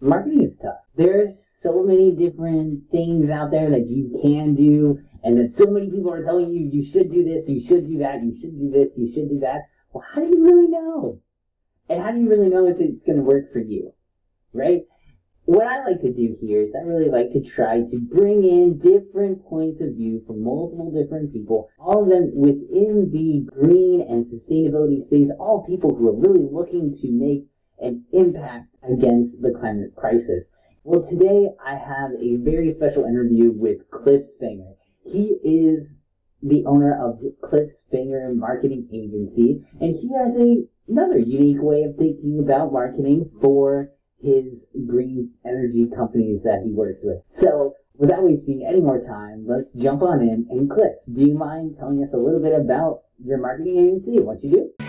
marketing is tough. There's so many different things out there that you can do, and that so many people are telling you you should do this, you should do that, you should do this, you should do that. Well, how do you really know? And how do you really know if it's going to work for you? Right? What I like to do here is I really like to try to bring in different points of view from multiple different people, all of them within the green and sustainability space, all people who are really looking to make an impact against the climate crisis. Well, today I have a very special interview with Cliff Spenger. He is the owner of Cliff Spenger Marketing Agency, and he has a, another unique way of thinking about marketing for his green energy companies that he works with. So, without wasting any more time, let's jump on in. And Cliff, do you mind telling us a little bit about your marketing agency, what you do?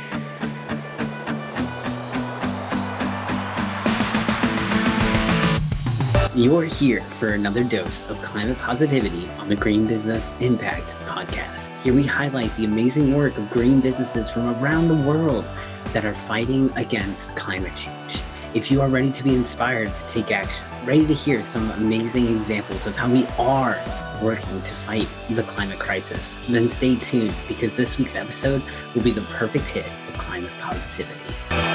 You're here for another dose of climate positivity on the Green Business Impact Podcast. Here we highlight the amazing work of green businesses from around the world that are fighting against climate change. If you are ready to be inspired to take action, ready to hear some amazing examples of how we are working to fight the climate crisis, then stay tuned because this week's episode will be the perfect hit of climate positivity.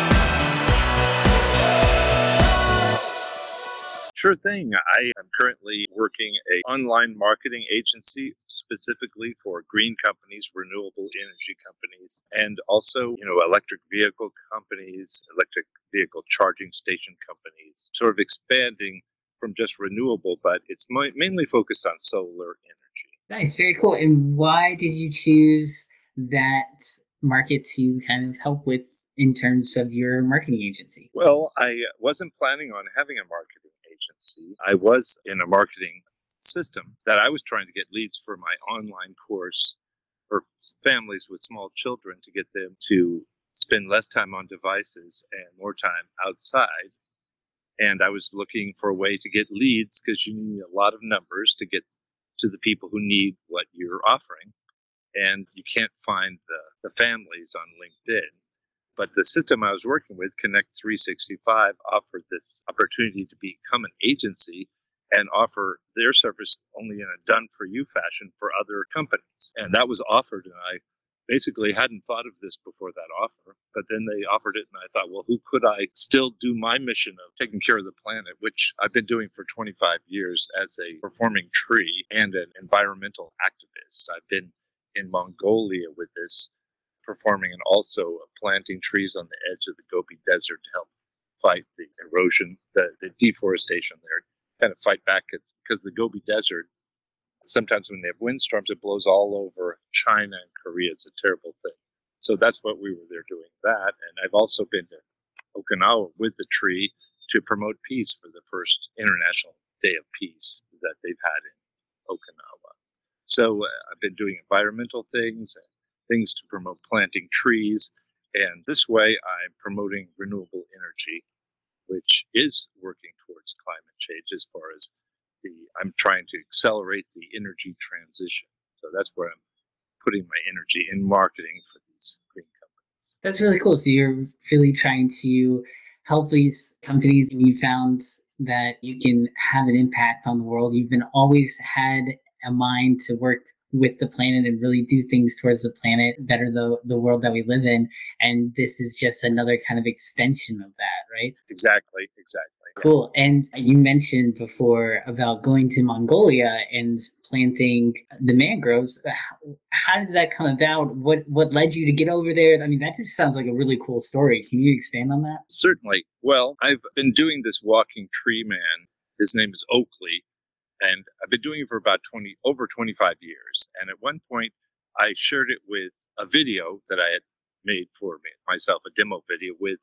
Sure thing. I am currently working a online marketing agency specifically for green companies, renewable energy companies, and also, you know, electric vehicle companies, electric vehicle charging station companies, sort of expanding from just renewable, but it's mainly focused on solar energy. Nice, very cool. And why did you choose that market to kind of help with in terms of your marketing agency? Well, I wasn't planning on having a marketing agency. I was in a marketing system that I was trying to get leads for my online course for families with small children to get them to spend less time on devices and more time outside. And I was looking for a way to get leads because you need a lot of numbers to get to the people who need what you're offering. And you can't find the, the families on LinkedIn. But the system I was working with, Connect 365, offered this opportunity to become an agency and offer their service only in a done for you fashion for other companies. And that was offered, and I basically hadn't thought of this before that offer. But then they offered it, and I thought, well, who could I still do my mission of taking care of the planet, which I've been doing for 25 years as a performing tree and an environmental activist? I've been in Mongolia with this performing and also planting trees on the edge of the Gobi Desert to help fight the erosion, the, the deforestation there, kind of fight back because the Gobi Desert, sometimes when they have windstorms, it blows all over China and Korea. It's a terrible thing. So that's what we were there doing that. And I've also been to Okinawa with the tree to promote peace for the first International Day of Peace that they've had in Okinawa. So uh, I've been doing environmental things and things to promote planting trees. And this way, I'm promoting renewable energy, which is working towards climate change as far as the, I'm trying to accelerate the energy transition. So that's where I'm putting my energy in marketing for these green companies. That's really cool. So you're really trying to help these companies and you found that you can have an impact on the world. You've been always had a mind to work with the planet and really do things towards the planet, better the, the world that we live in. And this is just another kind of extension of that, right? Exactly, exactly. Cool. And you mentioned before about going to Mongolia and planting the mangroves. How did that come about? What what led you to get over there? I mean, that just sounds like a really cool story. Can you expand on that? Certainly. Well, I've been doing this walking tree man. His name is Oakley and I've been doing it for about 20 over 25 years. And at one point, I shared it with a video that I had made for me, myself, a demo video with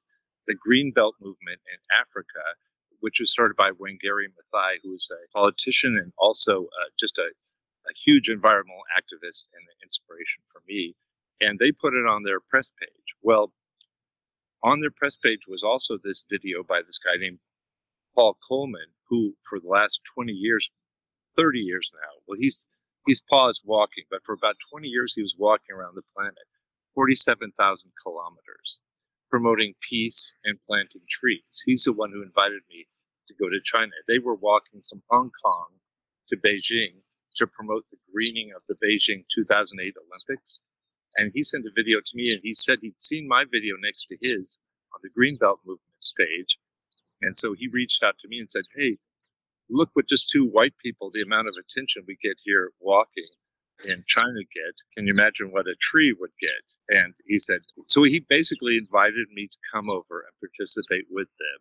the Green Belt movement in Africa, which was started by Wangari Maathai, who is a politician and also uh, just a, a huge environmental activist and an inspiration for me. And they put it on their press page. Well, on their press page was also this video by this guy named Paul Coleman, who for the last 20 years 30 years now. Well, he's he's paused walking, but for about 20 years he was walking around the planet, 47,000 kilometers, promoting peace and planting trees. He's the one who invited me to go to China. They were walking from Hong Kong to Beijing to promote the greening of the Beijing 2008 Olympics. And he sent a video to me and he said he'd seen my video next to his on the Greenbelt Movement's page. And so he reached out to me and said, Hey, look what just two white people, the amount of attention we get here walking in China get. Can you imagine what a tree would get? And he said, so he basically invited me to come over and participate with them.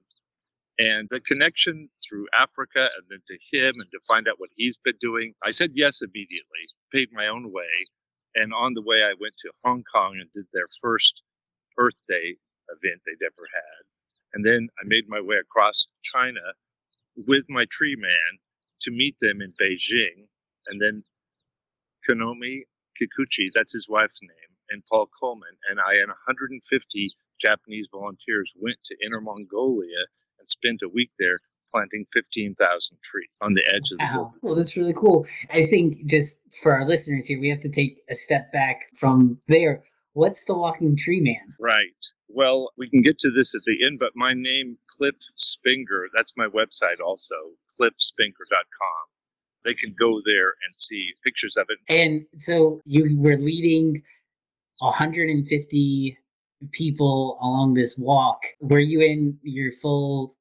And the connection through Africa and then to him and to find out what he's been doing, I said yes immediately, paid my own way. And on the way, I went to Hong Kong and did their first Earth Day event they'd ever had. And then I made my way across China with my tree man to meet them in Beijing. And then Konomi Kikuchi, that's his wife's name, and Paul Coleman, and I and 150 Japanese volunteers went to Inner Mongolia and spent a week there planting 15,000 trees on the edge of the wow. Well, that's really cool. I think just for our listeners here, we have to take a step back from there. What's the walking tree man? Right. Well, we can get to this at the end, but my name, Cliff Spenger, that's my website also, cliffspenger.com. They can go there and see pictures of it. And so you were leading 150 people along this walk. Were you in your full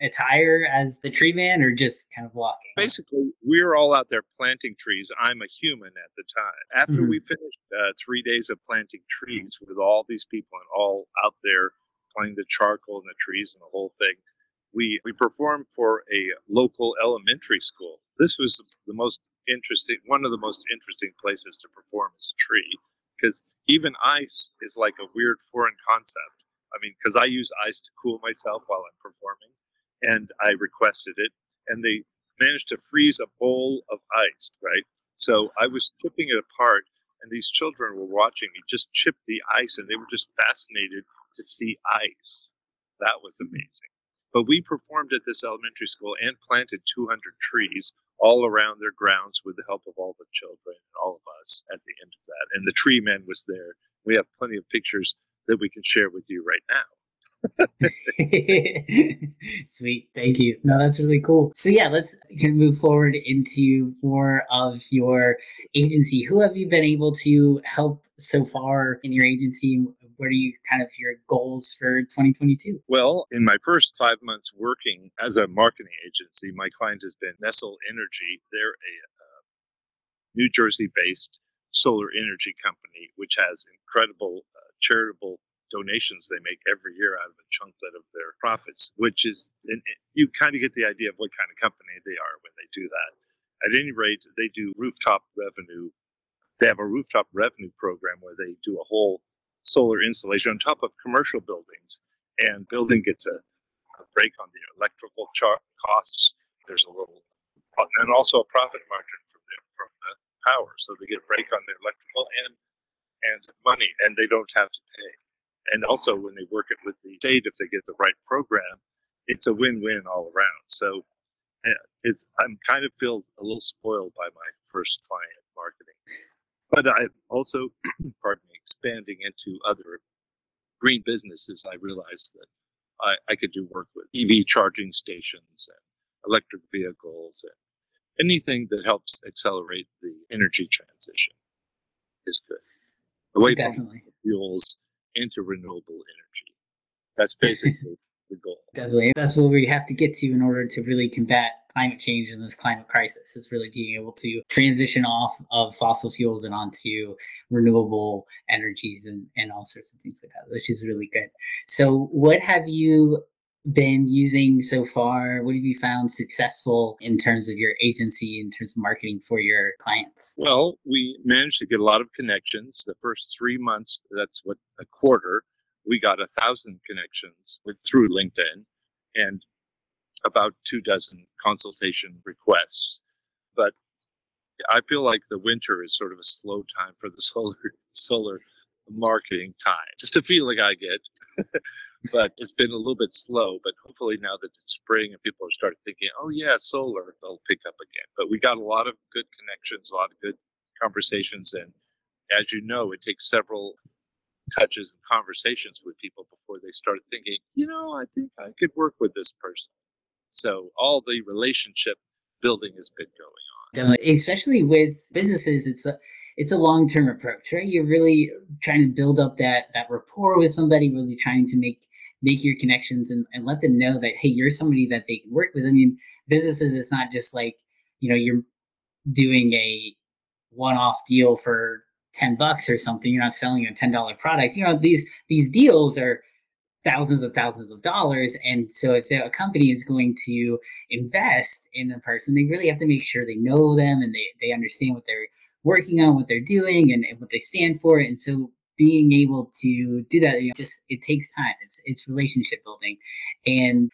attire as the tree man or just kind of walking? Basically, we were all out there planting trees. I'm a human at the time. After mm-hmm. we finished uh, three days of planting trees with all these people and all out there playing the charcoal and the trees and the whole thing, we, we performed for a local elementary school. This was the most interesting, one of the most interesting places to perform as a tree because even ice is like a weird foreign concept. I mean, because I use ice to cool myself while I'm performing and I requested it, and they managed to freeze a bowl of ice, right? So I was chipping it apart, and these children were watching me just chip the ice, and they were just fascinated to see ice. That was amazing. But we performed at this elementary school and planted 200 trees all around their grounds with the help of all the children and all of us at the end of that. And the tree man was there. We have plenty of pictures that we can share with you right now. Sweet. Thank you. No, that's really cool. So yeah, let's of move forward into more of your agency. Who have you been able to help so far in your agency? What are you kind of your goals for 2022? Well, in my first five months working as a marketing agency, my client has been Nestle Energy. They're a uh, New Jersey based solar energy company, which has incredible uh, charitable donations they make every year out of a chunk of their profits, which is, you kind of get the idea of what kind of company they are when they do that. At any rate, they do rooftop revenue. They have a rooftop revenue program where they do a whole solar installation on top of commercial buildings, and building gets a, a break on the electrical char- costs. There's a little, and also a profit margin from the, from the power, so they get a break on the electrical and and money, and they don't have to pay and also when they work it with the state, if they get the right program, it's a win-win all around. So eh, it's I'm kind of feel a little spoiled by my first client marketing, but I also, pardon me, expanding into other green businesses. I realized that I, I could do work with EV charging stations and electric vehicles and anything that helps accelerate the energy transition is good. Away Definitely. from fuels into renewable energy. That's basically the goal. Definitely. That's what we have to get to in order to really combat climate change and this climate crisis is really being able to transition off of fossil fuels and onto renewable energies and, and all sorts of things like that, which is really good. So what have you been using so far? What have you found successful in terms of your agency, in terms of marketing for your clients? Well, we managed to get a lot of connections. The first three months, that's what a quarter, we got a thousand connections with, through LinkedIn and about two dozen consultation requests. But I feel like the winter is sort of a slow time for the solar solar marketing time. Just a feeling I get. but it's been a little bit slow. But hopefully now that it's spring and people are starting thinking, oh yeah, solar, they'll pick up again. But we got a lot of good connections, a lot of good conversations, and as you know, it takes several touches and conversations with people before they start thinking, you know, I think I could work with this person. So all the relationship building has been going on. Especially with businesses, it's a it's a long term approach, right? You're really trying to build up that that rapport with somebody, really trying to make make your connections and, and let them know that hey, you're somebody that they can work with. I mean, businesses it's not just like, you know, you're doing a one off deal for 10 bucks or something. You're not selling a $10 product. You know, these these deals are thousands of thousands of dollars. And so if a company is going to invest in a person, they really have to make sure they know them and they, they understand what they're working on, what they're doing and, and what they stand for. And so being able to do that, you know, just it takes time. It's it's relationship building. And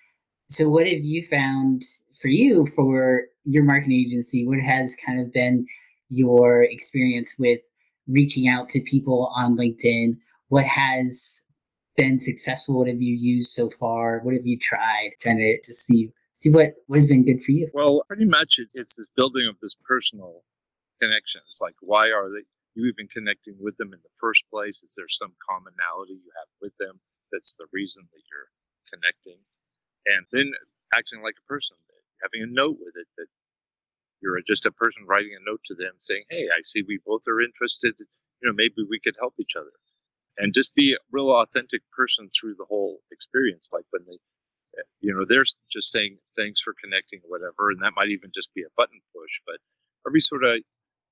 so what have you found for you for your marketing agency? What has kind of been your experience with reaching out to people on LinkedIn? What has been successful? What have you used so far? What have you tried? Trying to just see see what, what has been good for you. Well, pretty much it, it's this building of this personal connection. It's like why are they you even connecting with them in the first place? Is there some commonality you have with them that's the reason that you're connecting? And then acting like a person, having a note with it that you're just a person writing a note to them saying, Hey, I see we both are interested. You know, maybe we could help each other and just be a real authentic person through the whole experience. Like when they, you know, they're just saying thanks for connecting whatever, and that might even just be a button push, but every sort of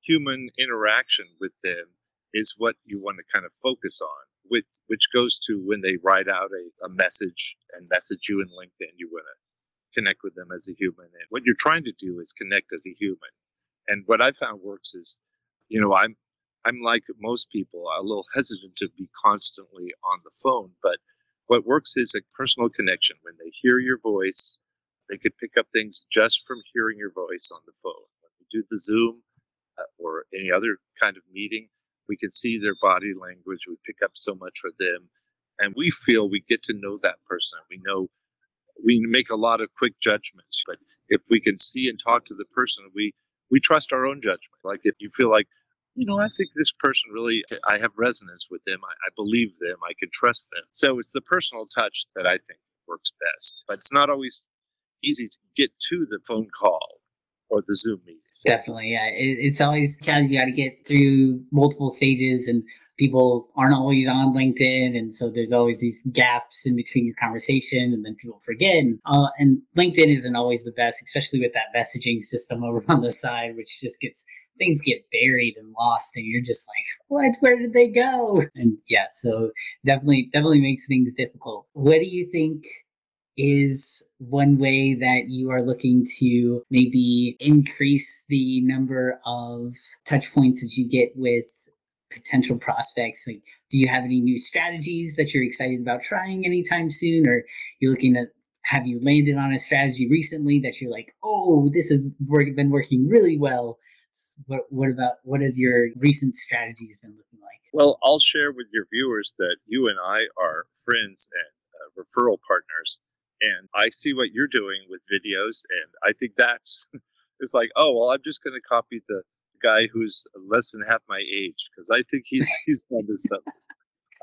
human interaction with them is what you want to kind of focus on, with which goes to when they write out a, a message and message you in LinkedIn, you want to connect with them as a human. And what you're trying to do is connect as a human. And what I found works is, you know, I'm I'm like most people, a little hesitant to be constantly on the phone. But what works is a personal connection. When they hear your voice, they could pick up things just from hearing your voice on the phone. When we do the Zoom Uh, or any other kind of meeting, we can see their body language. We pick up so much for them. And we feel we get to know that person. We know we make a lot of quick judgments. But if we can see and talk to the person, we we trust our own judgment. Like if you feel like you know, I think this person really, I have resonance with them. I, I, believe them. I can trust them. So it's the personal touch that I think works best. But it's not always easy to get to the phone call or the Zoom meeting. Definitely. Yeah. It, it's always challenging. You got to get through multiple stages and people aren't always on LinkedIn. And so there's always these gaps in between your conversation and then people forget. And, uh, and LinkedIn isn't always the best, especially with that messaging system over on the side, which just gets things get buried and lost and you're just like what where did they go and yeah so definitely definitely makes things difficult what do you think is one way that you are looking to maybe increase the number of touch points that you get with potential prospects? Like do you have any new strategies that you're excited about trying anytime soon? Or you're looking at have you landed on a strategy recently that you're like oh this has been working really well. What what about what has your recent strategies been looking like? Well, I'll share with your viewers that you and I are friends and uh, referral partners, and I see what you're doing with videos, and I think that's it's like, oh well, I'm just going to copy the guy who's less than half my age because I think he's he's done this stuff.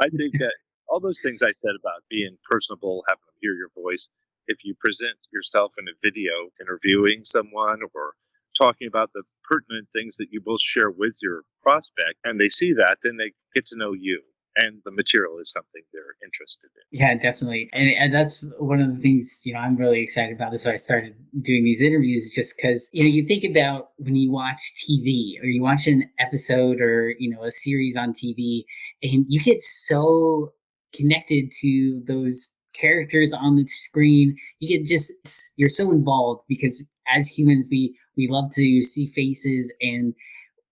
I think that all those things I said about being personable, having them hear your voice. If you present yourself in a video interviewing someone or talking about the pertinent things that you both share with your prospect and they see that, then they get to know you and the material is something they're interested in. Yeah, definitely. And, and that's one of the things, you know, I'm really excited about. This I started doing these interviews just because, you know, you think about when you watch TV or you watch an episode or, you know, a series on TV and you get so connected to those characters on the screen. You get just, you're so involved because as humans, we we love to see faces and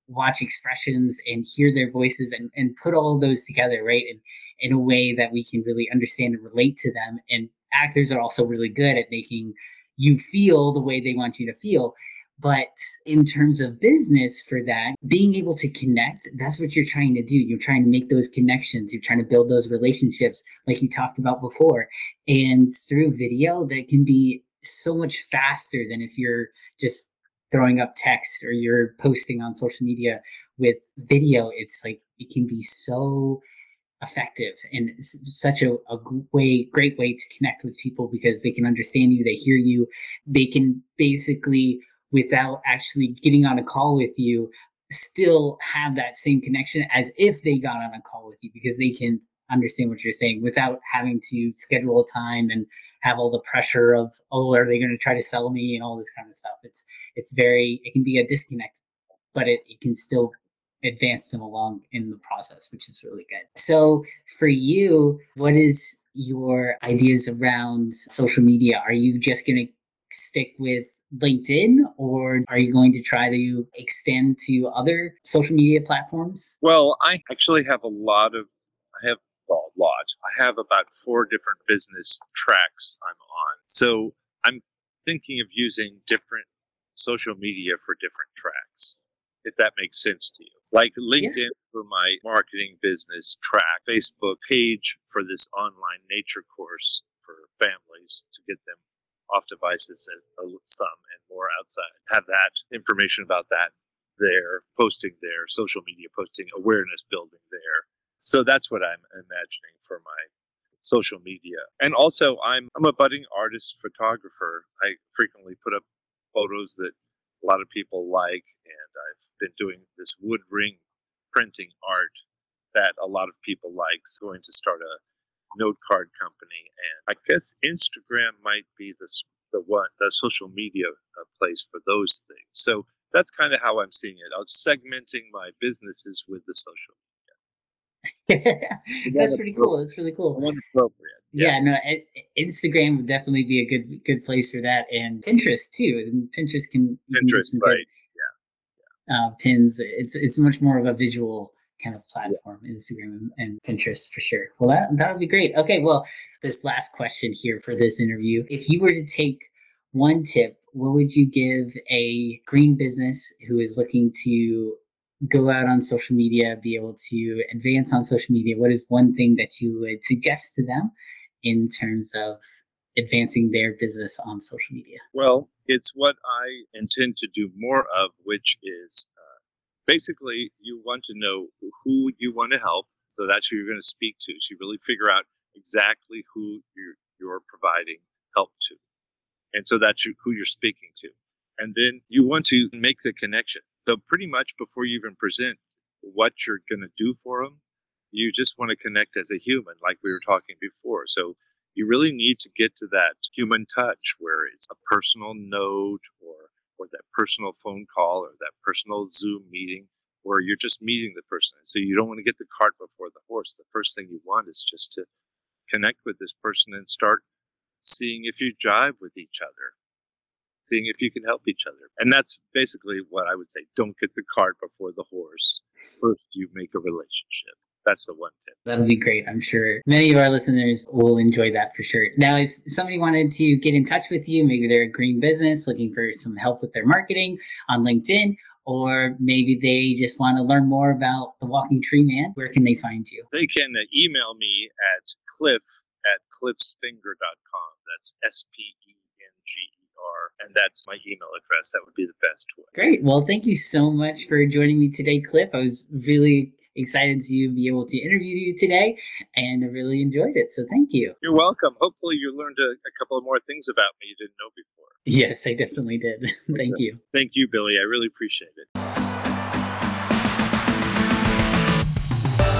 watch expressions and hear their voices and, and put all those together, right? And in a way that we can really understand and relate to them. And actors are also really good at making you feel the way they want you to feel. But in terms of business for that, being able to connect, that's what you're trying to do. You're trying to make those connections. You're trying to build those relationships like you talked about before. And through video, that can be so much faster than if you're just throwing up text or you're posting on social media with video it's like it can be so effective and such a, a way great way to connect with people because they can understand you they hear you they can basically without actually getting on a call with you still have that same connection as if they got on a call with you because they can understand what you're saying without having to schedule a time and have all the pressure of oh are they going to try to sell me? and all this kind of stuff. It's it's very it can be a disconnect but it, it can still advance them along in the process which is really good. So for you what is your ideas around social media? Are you just going to stick with LinkedIn or are you going to try to extend to other social media platforms? Well, I actually have a lot of, I have lot. I have about four different business tracks I'm on. So I'm thinking of using different social media for different tracks, if that makes sense to you. Like LinkedIn yeah. for my marketing business track, Facebook page for this online nature course for families to get them off devices and some and more outside. Have that information about that there, posting there, social media posting, awareness building there. So that's what I'm imagining for my social media. And also I'm I'm a budding artist photographer. I frequently put up photos that a lot of people like and I've been doing this wood ring printing art that a lot of people like. So going to start a note card company, and I guess Instagram might be the the one the social media uh, place for those things. So that's kind of how I'm seeing it. I'm segmenting my businesses with the social. that's pretty cool. That's really cool. Appropriate. Yeah. yeah, no, Instagram would definitely be a good good place for that, and Pinterest too. And Pinterest can Pinterest, right? Good, yeah, yeah. Uh, pins. It's it's much more of a visual kind of platform, Instagram and Pinterest for sure. Well, that that would be great. Okay, well, this last question here for this interview: If you were to take one tip, what would you give a green business who is looking to go out on social media, be able to advance on social media? What is one thing that you would suggest to them in terms of advancing their business on social media? Well, it's what I intend to do more of, which is uh, basically you want to know who you want to help. So that's who you're going to speak to. So you really figure out exactly who you're, you're providing help to. And so that's who you're speaking to. And then you want to make the connection. So pretty much before you even present what you're going to do for them, you just want to connect as a human, like we were talking before. So you really need to get to that human touch where it's a personal note or or that personal phone call or that personal Zoom meeting where you're just meeting the person. So you don't want to get the cart before the horse. The first thing you want is just to connect with this person and start seeing if you jive with each other, seeing if you can help each other. And that's basically what I would say. Don't get the cart before the horse. First, you make a relationship that's the one tip. That'll be great. I'm sure many of our listeners will enjoy that for sure. Now, if somebody wanted to get in touch with you, maybe they're a green business looking for some help with their marketing on LinkedIn, or maybe they just want to learn more about the Walking Tree Man, where can they find you? They can uh, email me at cliff at cliffspenger.com. That's S P E N G R, and that's my email address. That would be the best way. Great. Well, thank you so much for joining me today, Cliff. I was really excited to be able to interview you today and I really enjoyed it. So thank you. You're welcome. Hopefully, you learned a, a couple of more things about me you didn't know before. Yes, I definitely did. thank you. Thank you, Billy. I really appreciate it.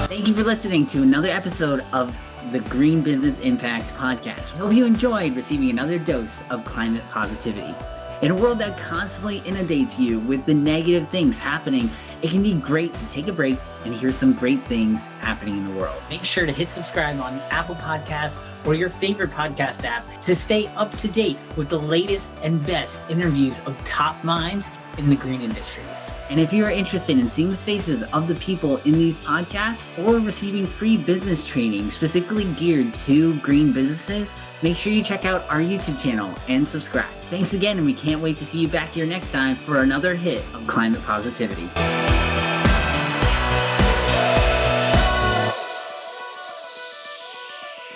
Thank you for listening to another episode of the Green Business Impact Podcast. I hope you enjoyed receiving another dose of climate positivity. In a world that constantly inundates you with the negative things happening, it can be great to take a break and hear some great things happening in the world. Make sure to hit subscribe on Apple Podcasts or your favorite podcast app to stay up to date with the latest and best interviews of top minds in the green industries. And if you are interested in seeing the faces of the people in these podcasts or receiving free business training specifically geared to green businesses, make sure you check out our YouTube channel and subscribe. Thanks again, and we can't wait to see you back here next time for another hit of climate positivity.